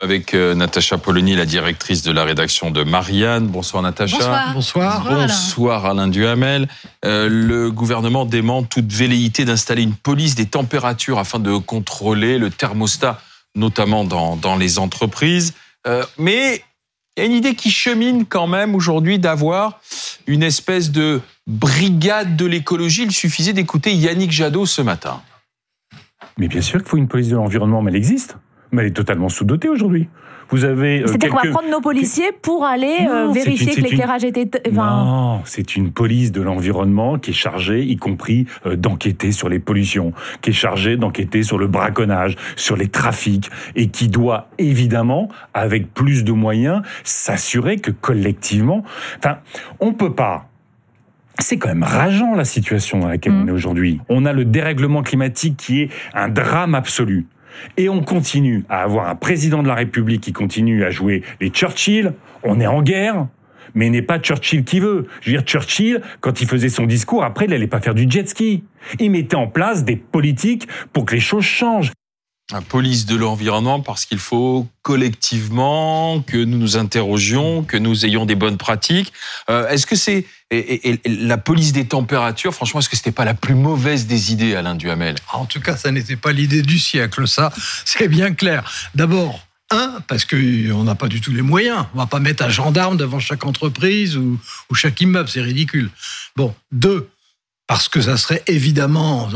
Avec euh, Natacha Polony, la directrice de la rédaction de Marianne. Bonsoir Natacha. Bonsoir. Bonsoir. Bonsoir Alain Duhamel. Euh, le gouvernement dément toute velléité d'installer une police des températures afin de contrôler le thermostat, notamment dans, dans les entreprises. Euh, mais il y a une idée qui chemine quand même aujourd'hui d'avoir une espèce de brigade de l'écologie. Il suffisait d'écouter Yannick Jadot ce matin. Mais bien sûr qu'il faut une police de l'environnement, mais elle existe. Mais elle est totalement sous-dotée aujourd'hui. Vous avez. euh, C'est-à-dire qu'on va quelques- prendre nos policiers pour aller euh, Non, vérifier une- que une- l'éclairage était. Enfin, Non, c'est une police de l'environnement qui est chargée, y compris euh, d'enquêter sur les pollutions, qui est chargée d'enquêter sur le braconnage, sur les trafics, et qui doit évidemment, avec plus de moyens, s'assurer que collectivement, enfin, on peut pas. C'est quand même rageant la situation dans laquelle Mm. on est aujourd'hui. On a le dérèglement climatique qui est un drame absolu. Et on continue à avoir un président de la République qui continue à jouer les Churchill. On est en guerre, mais n'est pas Churchill qui veut. Je veux dire, Churchill, quand il faisait son discours, après, il n'allait pas faire du jet ski. Il mettait en place des politiques pour que les choses changent. Police de l'environnement parce qu'il faut collectivement que nous nous interrogions, que nous ayons des bonnes pratiques. Euh, est-ce que c'est et, la police des températures Franchement, est-ce que c'était pas la plus mauvaise des idées, Alain Duhamel? En tout cas, ça n'était pas l'idée du siècle, ça, c'est bien clair. D'abord, un, parce qu'on n'a pas du tout les moyens. On va pas mettre un gendarme devant chaque entreprise ou chaque immeuble, c'est ridicule. Bon, deux, parce que ça serait évidemment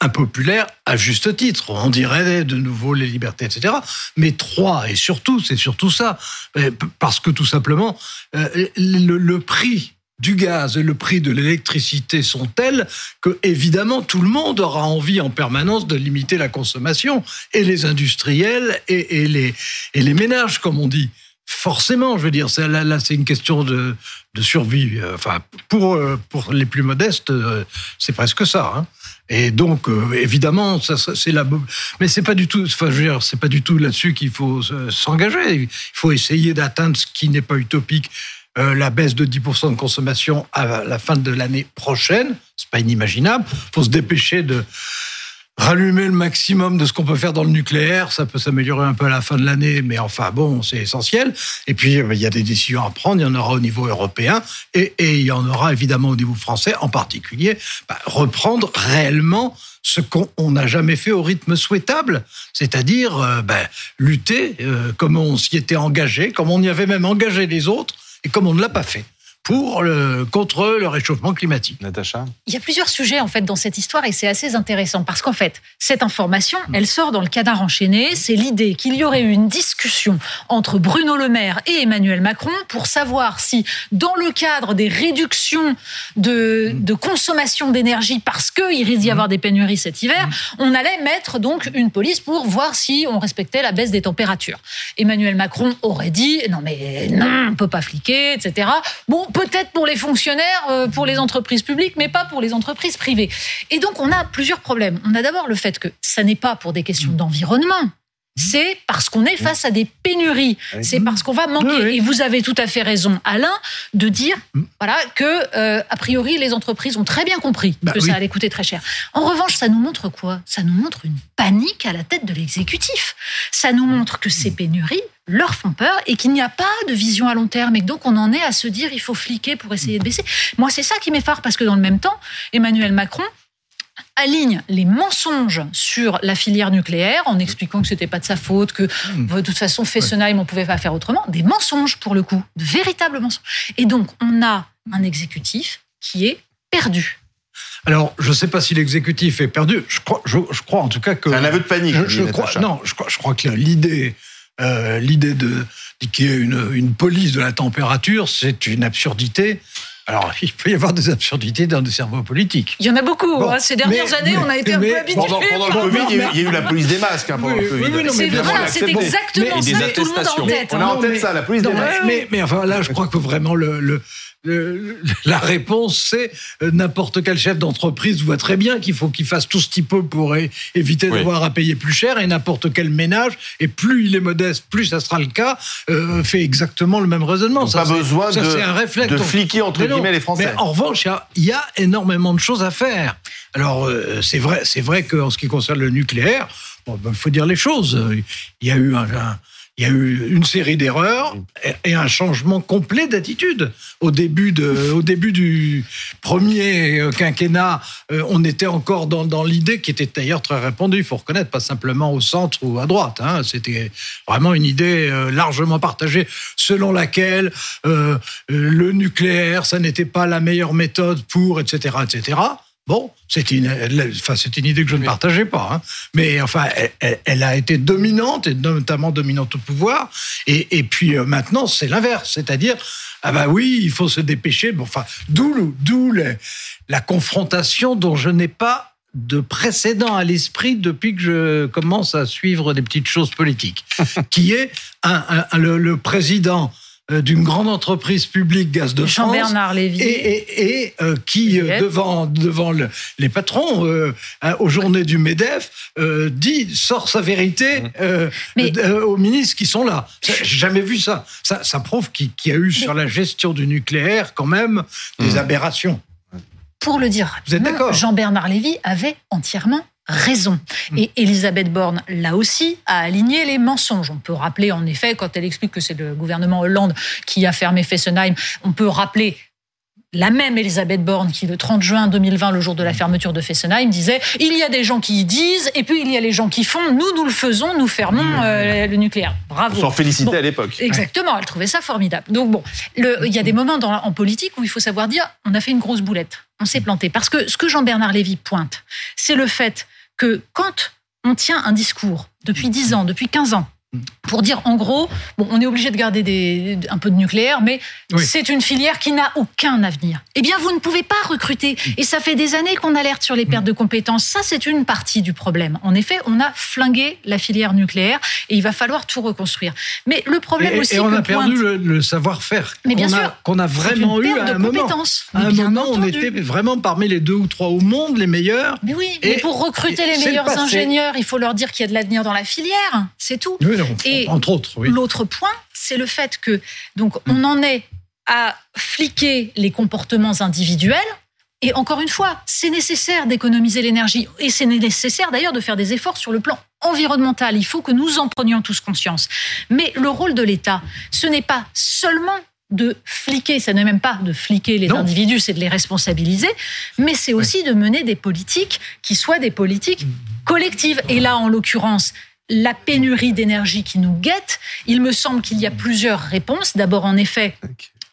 impopulaire à juste titre. On dirait de nouveau les libertés, etc. Mais trois, et surtout, c'est surtout ça, euh, parce que tout simplement, euh, le, prix du gaz et le prix de l'électricité sont tels que évidemment tout le monde aura envie en permanence de limiter la consommation et les industriels et, les ménages comme on dit forcément je veux dire là, là c'est une question de, survie Euh, enfin pour pour les plus modestes c'est presque ça hein. Et donc euh, évidemment ça, c'est la mais c'est pas du tout enfin je veux dire c'est pas du tout là-dessus qu'il faut euh, s'engager il faut essayer d'atteindre ce qui n'est pas utopique euh, la baisse de 10% de consommation à la fin de l'année prochaine. C'est pas inimaginable. faut se dépêcher de rallumer le maximum de ce qu'on peut faire dans le nucléaire. Ça peut s'améliorer un peu à la fin de l'année, mais enfin bon, c'est essentiel. Et puis, euh, il y a des décisions à prendre. Il y en aura au niveau européen et, il y en aura évidemment au niveau français, en particulier, bah, reprendre réellement ce qu'on on n'a jamais fait au rythme souhaitable, c'est-à-dire euh, ben, lutter euh, comme on s'y était engagé, comme on y avait même engagé les autres, et comme on ne l'a pas fait pour le, contre le réchauffement climatique. Natacha Il y a plusieurs sujets en fait dans cette histoire et c'est assez intéressant parce qu'en fait cette information elle sort dans le cadre enchaîné. C'est l'idée qu'il y aurait eu une discussion entre Bruno Le Maire et Emmanuel Macron pour savoir si dans le cadre des réductions de, de consommation d'énergie parce qu'il risque d'y avoir des pénuries cet hiver on allait mettre donc une police pour voir si on respectait la baisse des températures. Emmanuel Macron aurait dit non mais non on peut pas fliquer etc bon peut-être pour les fonctionnaires, euh, pour les entreprises publiques, mais pas pour les entreprises privées. Et donc, on a plusieurs problèmes. On a d'abord le fait que ça n'est pas pour des questions d'environnement. C'est parce qu'on est face à des pénuries. C'est parce qu'on va manquer. Et vous avez tout à fait raison, Alain, de dire voilà que euh, a priori les entreprises ont très bien compris Bah que oui. ça allait coûter très cher. En revanche, ça nous montre quoi? Ça nous montre une panique à la tête de l'exécutif. Ça nous montre que ces pénuries leur font peur et qu'il n'y a pas de vision à long terme et que donc on en est à se dire il faut fliquer pour essayer de baisser. Moi, c'est ça qui m'effare parce que dans le même temps, Emmanuel Macron aligne les mensonges sur la filière nucléaire en expliquant que c'était pas de sa faute, que de toute façon Fessenheim on pouvait pas faire autrement, des mensonges pour le coup, de véritables mensonges. Et donc on a un exécutif qui est perdu. Alors, je ne sais pas si l'exécutif est perdu. Je crois, je, je crois en tout cas que. C'est un aveu de panique. Je, crois, non, je crois, je crois que l'idée, euh, l'idée de qu'il y ait une, une police de la température, c'est une absurdité. Alors, il peut y avoir des absurdités dans des cerveaux politiques. Il y en a beaucoup. Bon, hein. Ces dernières mais- années, on a été un mais- peu habitués. Pendant, pendant le Covid, il y, a eu, mais- il y a eu la police des masques. hein, pendant Oui, le Covid. oui, oui, non, mais C'est sûr, c'est exactement Mais- et des ça que tout le monde a en attestations. tête. On a en tête mais- ça, la police Non, des mais, masques. mais, mais enfin là, je crois que vraiment le, le- le- la réponse, c'est euh, n'importe quel chef d'entreprise voit très bien qu'il faut qu'il fasse tout ce qu'il peut pour éviter Oui. d'avoir à payer plus cher, et n'importe quel ménage, et plus il est modeste, plus ça sera le cas, euh, fait exactement le même raisonnement. Donc Ça, pas c'est- besoin ça, de- un réflexe. de fliquer, entre non, guillemets, les Français. Mais en revanche, il y a- il y, a énormément de choses à faire. Alors, euh, c'est vrai, c'est vrai qu'en ce qui concerne le nucléaire, il bon, ben, faut dire les choses. Il y a eu un, un il y a eu une série d'erreurs et un changement complet d'attitude. Au début de, au début du premier euh, quinquennat, euh, on était encore dans, dans l'idée qui était d'ailleurs très répandue. Il faut reconnaître, pas simplement au centre ou à droite. Hein. C'était vraiment une idée euh, largement partagée, selon laquelle euh, le nucléaire, ça n'était pas la meilleure méthode pour, etc., etc. Bon, c'est une, enfin, c'est une idée que je ne partageais pas, hein. mais enfin, elle, elle, a été dominante et notamment dominante au pouvoir. Et, et puis euh, maintenant, c'est l'inverse, c'est-à-dire, ah bah oui, il faut se dépêcher. Bon, enfin, d'où, d'où la confrontation dont je n'ai pas de précédent à l'esprit depuis que je commence à suivre des petites choses politiques, qui est un, un, le, le président d'une grande entreprise publique Gaz de Jean France Bernard Lévy et, et, et euh, qui euh, devant devant le, les patrons euh, aux journées du Medef euh, dit sort sa vérité euh, Mais- aux ministres qui sont là. J'ai jamais vu ça. Ça, ça prouve qu'il y a eu sur la gestion du nucléaire quand même des aberrations. pour le dire Jean-Bernard Lévy avait entièrement raison. Hmm. Et Elisabeth Borne, là aussi, a aligné les mensonges. On peut rappeler, en effet, quand elle explique que c'est le gouvernement Hollande qui a fermé Fessenheim, on peut rappeler la même Elisabeth Borne qui, le 30 juin 2020, le jour de la fermeture de Fessenheim, disait « Il y a des gens qui y disent, et puis il y a les gens qui font. Nous, nous le faisons, nous fermons euh, le nucléaire. » On Bravo. s'en félicitait Bon. à l'époque. Exactement, elle trouvait ça formidable. Donc bon, le- il y a des moments dans, en politique où il faut savoir dire on a fait une grosse boulette, on s'est planté. Parce que ce que Jean-Bernard Lévy pointe, c'est le fait que quand on tient un discours depuis 10 ans, depuis 15 ans, pour dire en gros, bon, on est obligé de garder des, un peu de nucléaire, mais Oui. c'est une filière qui n'a aucun avenir. Eh bien, vous ne pouvez pas recruter. Et ça fait des années qu'on alerte sur les pertes de compétences. Ça, c'est une partie du problème. En effet, on a flingué la filière nucléaire et il va falloir tout reconstruire. Mais le problème Et, aussi et on que a perdu le, le savoir-faire Mais bien qu'on a, qu'on a vraiment eu à un moment. compétences. À un moment, on était vraiment parmi les deux ou trois au monde, les meilleurs. Mais oui, Et- mais pour recruter les le meilleurs ingénieurs, il faut leur dire qu'il y a de l'avenir dans la filière. C'est tout. Oui, non, Et entre autres, oui. L'autre point, c'est le fait que donc on en est à fliquer les comportements individuels. Et encore une fois, c'est nécessaire d'économiser l'énergie et c'est nécessaire d'ailleurs de faire des efforts sur le plan environnemental. Il faut que nous en prenions tous conscience. Mais le rôle de l'État, ce n'est pas seulement de fliquer, ça n'est même pas de fliquer les Non. individus, c'est de les responsabiliser, mais c'est aussi de mener des politiques qui soient des politiques collectives. Et là, en l'occurrence, la pénurie d'énergie qui nous guette, il me semble qu'il y a plusieurs réponses. D'abord, en effet,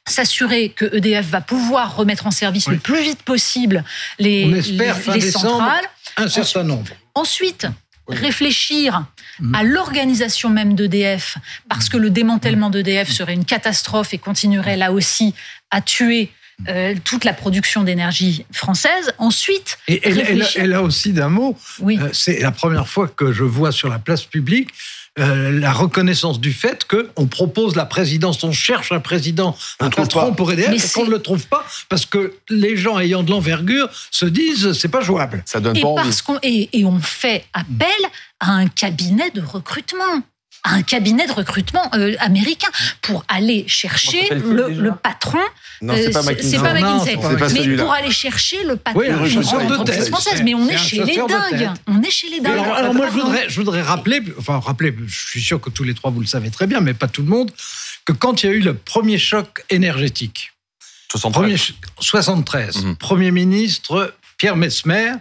s'assurer que EDF va pouvoir remettre en service Oui. le plus vite possible les, On espère les- fin les décembre. centrales. Un certain nombre. Ensuite, Oui. réfléchir Mhm. à l'organisation même d'EDF, parce que le démantèlement d'EDF serait une catastrophe et continuerait là aussi à tuer euh, toute la production d'énergie française. Ensuite, Et, et- et là- réfléchir- et là aussi, d'un mot, oui, euh, c'est la première fois que je vois sur la place publique euh, la reconnaissance du fait qu'on propose la présidence, on cherche un président, On un patron pas. pour EDF, qu'on ne le trouve pas parce que les gens ayant de l'envergure se disent c'est pas jouable. Ça donne et pas envie. parce qu'on et, et on fait appel à un cabinet de recrutement à un cabinet de recrutement euh, américain pour aller chercher le, patron. Non, c'est euh, pas c'est McKinsey. pas Non, McKinsey. c'est pas mais celui-là. pour aller chercher le patron Oui, de française. Mais on est chez les dingues. On est chez les dingues. Alors, moi, je pardon. voudrais, je voudrais rappeler, enfin rappeler, je suis sûr que tous les trois vous le savez très bien, mais pas tout le monde, que quand il y a eu le premier choc énergétique, 73. Premier, 73. Mhm. Premier ministre Pierre Mesmer,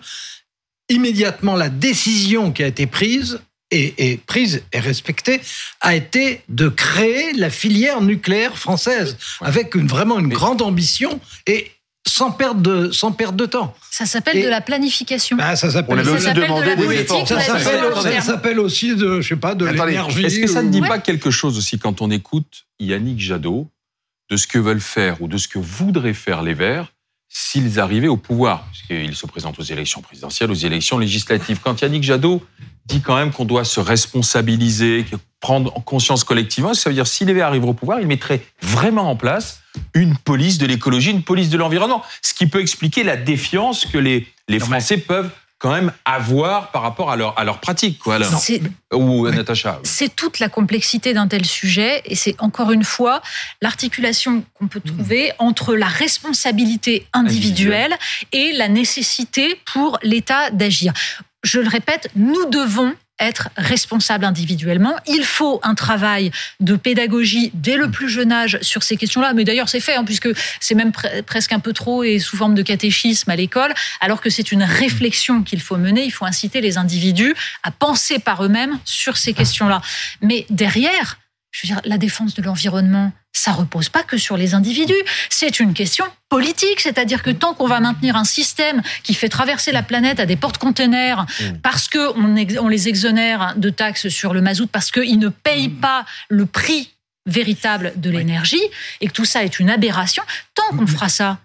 immédiatement la décision qui a été prise et, et prise et respectée a été de créer la filière nucléaire française Ouais. avec une, vraiment une Mais- grande ambition et sans perdre de, sans perdre de temps. Ça s'appelle de la planification. Bah, ça On s'appelle aussi s'appelle de demandé la des politique, efforts. ça s'appelle aussi de, je sais pas, de l'énergie. Est-ce que ça ne dit Ouais. pas quelque chose aussi quand on écoute Yannick Jadot de ce que veulent faire ou de ce que voudraient faire les Verts s'ils arrivaient au pouvoir? Parce qu'ils se présentent aux élections présidentielles, aux élections législatives. Quand Yannick Jadot dit quand même qu'on doit se responsabiliser, prendre en conscience collectivement, ça veut dire si les Verts arrivent au pouvoir, ils mettraient vraiment en place une police de l'écologie, une police de l'environnement. Ce qui peut expliquer la défiance que les, les Français peuvent quand même avoir par rapport à leur, à leur pratique, quoi, Alain. C'est- Ou euh, Natacha. c'est toute la complexité d'un tel sujet et c'est encore une fois l'articulation qu'on peut trouver entre la responsabilité individuelle et la nécessité pour l'État d'agir. Je le répète, nous devons être responsables individuellement. Il faut un travail de pédagogie dès le plus jeune âge sur ces questions-là. Mais d'ailleurs, c'est fait, hein, puisque c'est même pre- presque un peu trop et sous forme de catéchisme à l'école, alors que c'est une réflexion qu'il faut mener. Il faut inciter les individus à penser par eux-mêmes sur ces questions-là. Mais derrière, je veux dire, la défense de l'environnement, ça repose pas que sur les individus. C'est une question politique, c'est-à-dire que tant qu'on va maintenir un système qui fait traverser la planète à des porte-containers parce que on, ex- on les exonère de taxes sur le mazout, parce qu'ils ne payent pas le prix véritable de l'énergie et que tout ça est une aberration, tant qu'on fera ça,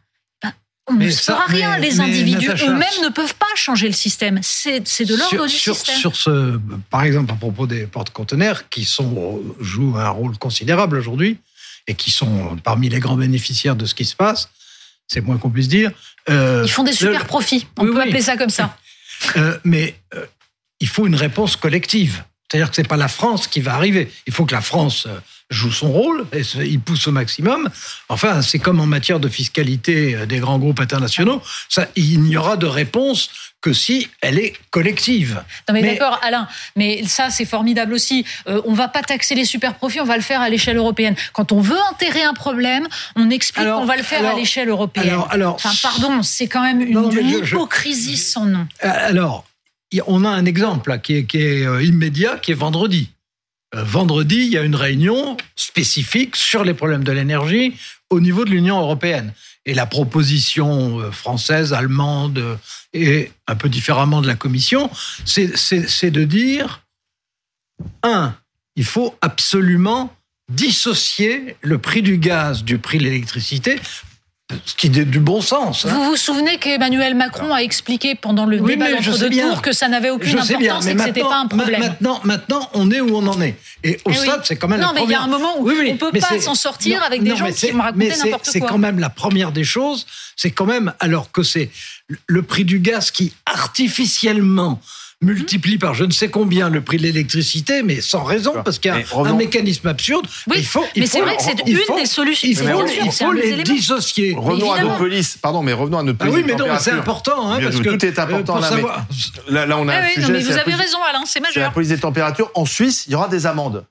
on ne ça- fera rien. mais- les individus eux-mêmes ne peuvent pas changer le système. C'est de l'ordre du sur- système. sur ce, par exemple, à propos des porte-conteneurs, qui sont, jouent un rôle considérable aujourd'hui et qui sont parmi les grands bénéficiaires de ce qui se passe, c'est moins qu'on puisse dire. euh, Ils font des super le- profits. On Oui, peut oui. appeler ça comme ça. euh, mais euh, il faut une réponse collective. C'est-à-dire que c'est pas la France qui va arriver. Il faut que la France euh, joue son rôle et il pousse au maximum. Enfin, c'est comme en matière de fiscalité euh, des grands groupes internationaux. Ça, il n'y aura de réponse que si elle est collective. Non mais, Mais- d'accord, Alain. Mais ça, c'est formidable aussi. Euh, on va pas taxer les super profits, on va le faire à l'échelle européenne. Quand on veut enterrer un problème, on explique qu'on va le faire alors- à l'échelle européenne. alors- alors- enfin, pardon, c'est quand même une, Non, d'une je- je- hypocrisie sans nom. Euh, Alors, on a un exemple qui est, qui est, euh, immédiat, qui est vendredi. Euh, vendredi, il y a une réunion spécifique sur les problèmes de l'énergie au niveau de l'Union européenne. Et la proposition euh, française, allemande et un peu différemment de la Commission, c'est de dire, un, il faut absolument dissocier le prix du gaz du prix de l'électricité, ce qui est du bon sens. hein. Vous vous souvenez qu'Emmanuel Macron a expliqué pendant le Oui, débat sais deux tours que ça n'avait aucune Je sais bien, importance et que c'était pas un problème. maintenant, maintenant, on est où on en est. Et au Eh oui. stade, c'est quand même Non, la mais il y a première. un moment où Oui, on peut mais pas c'est- s'en sortir non, avec des non, gens qui c'est- mais c'est- n'importe C'est quoi. quand même la première des choses. C'est quand même alors que c'est le prix du gaz qui artificiellement multiplie par je ne sais combien le prix de l'électricité, mais sans raison, parce qu'il y a un mécanisme absurde. Oui, il faut, il mais c'est vrai que c'est une faut- des solutions. Il faut, il sûr, faut les dissocier. Revenons à Évidemment. notre police. Pardon, mais revenons à notre Ah police. oui, de mais non, c'est important, hein, parce que tout est important euh, là, pour mais savoir- Là, là, on a Ah un oui, sujet. non, mais vous avez police- raison, Alain, c'est C'est la majeur. police des températures. En Suisse, il y aura des amendes.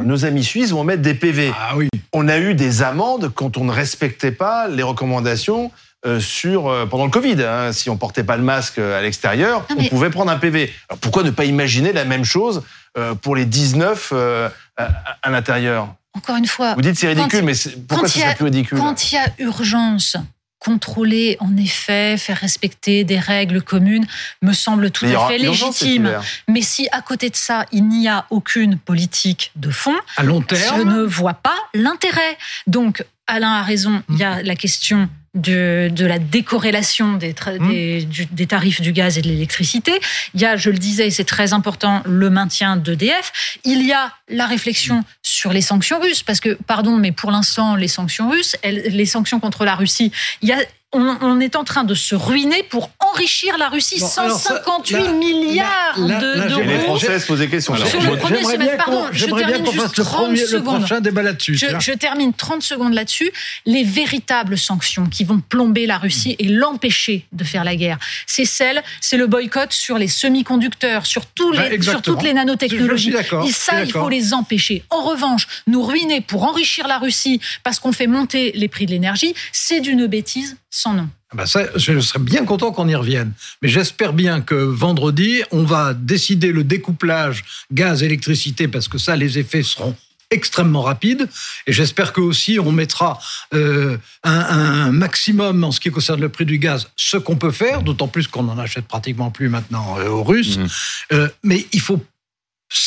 Nos amis suisses vont mettre des PV. Ah oui. On a eu des amendes quand on ne respectait pas les recommandations euh, sur euh, pendant le Covid. hein. Si on portait pas le masque euh, à l'extérieur, on mais- pouvait prendre un PV. Alors pourquoi ne pas imaginer la même chose euh, pour les 19 euh, à, à l'intérieur? Encore une fois, Vous dites c'est ridicule, Quand- mais c'est- pourquoi a- serait plus ridicule? Quand il y a urgence, contrôler, en effet, faire respecter des règles communes, me semble tout à fait légitime. Mais si à côté de ça, il n'y a aucune politique de fond, À long je terme. ne vois pas l'intérêt. Donc, Alain a raison, il y a la question de, de la décorrélation des, tra- Mm. des, du- des tarifs du gaz et de l'électricité. Il y a, je le disais, c'est très important, le maintien d'EDF. Il y a la réflexion sur les sanctions russes, parce que, pardon, mais pour l'instant, les sanctions russes, elles- les sanctions contre la Russie, il y a, on, on est en train de se ruiner pour enrichir la Russie. Bon, alors ça, 158 là, milliards là, là, de- les j'aimerais- d'euros. Français se posaient. Alors, Sur le premier semestre, pardon, je termine juste fasse le, 30 premier, le secondes. prochain débat là-dessus. Je, termine 30 secondes là-dessus. Les véritables sanctions qui vont plomber la Russie et l'empêcher de faire la guerre, c'est celle, c'est le boycott sur les semi-conducteurs, sur, tous les, Ben, sur toutes les Je nanotechnologies. suis d'accord, Et ça, il faut les empêcher. En revanche, nous ruiner pour enrichir la Russie parce qu'on fait monter les prix de l'énergie, c'est d'une bêtise sans nom. Ah ça, je serais bien content qu'on y revienne. Mais j'espère bien que vendredi, on va décider le découplage gaz-électricité, parce que ça, les effets seront extrêmement rapides. Et j'espère que aussi on mettra euh, un, un maximum en ce qui concerne le prix du gaz, ce qu'on peut faire, d'autant plus qu'on en achète pratiquement plus maintenant euh, aux Russes. Mhm. Euh, mais il faut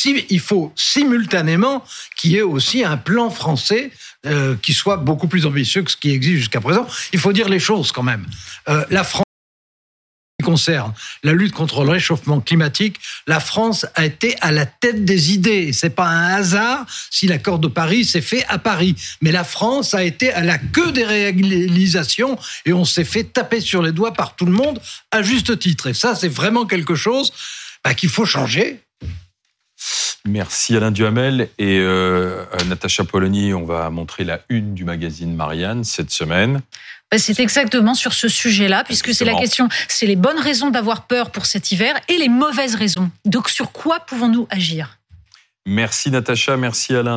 il faut simultanément qu'il y ait aussi un plan français euh, qui soit beaucoup plus ambitieux que ce qui existe jusqu'à présent. Il faut dire les choses quand même. Euh, la France concerne la lutte contre le réchauffement climatique, la France a été à la tête des idées. C'est pas un hasard si l'accord de Paris s'est fait à Paris. Mais la France a été à la queue des réalisations et on s'est fait taper sur les doigts par tout le monde à juste titre. Et ça, c'est vraiment quelque chose bah, qu'il faut changer. Merci Alain Duhamel et euh, Natacha Polony. On va montrer la une du magazine Marianne cette semaine. Ben, C'est exactement sur ce sujet-là, puisque c'est la question, c'est les bonnes raisons d'avoir peur pour cet hiver et les mauvaises raisons. Donc sur quoi pouvons-nous agir? Merci Natacha, merci Alain.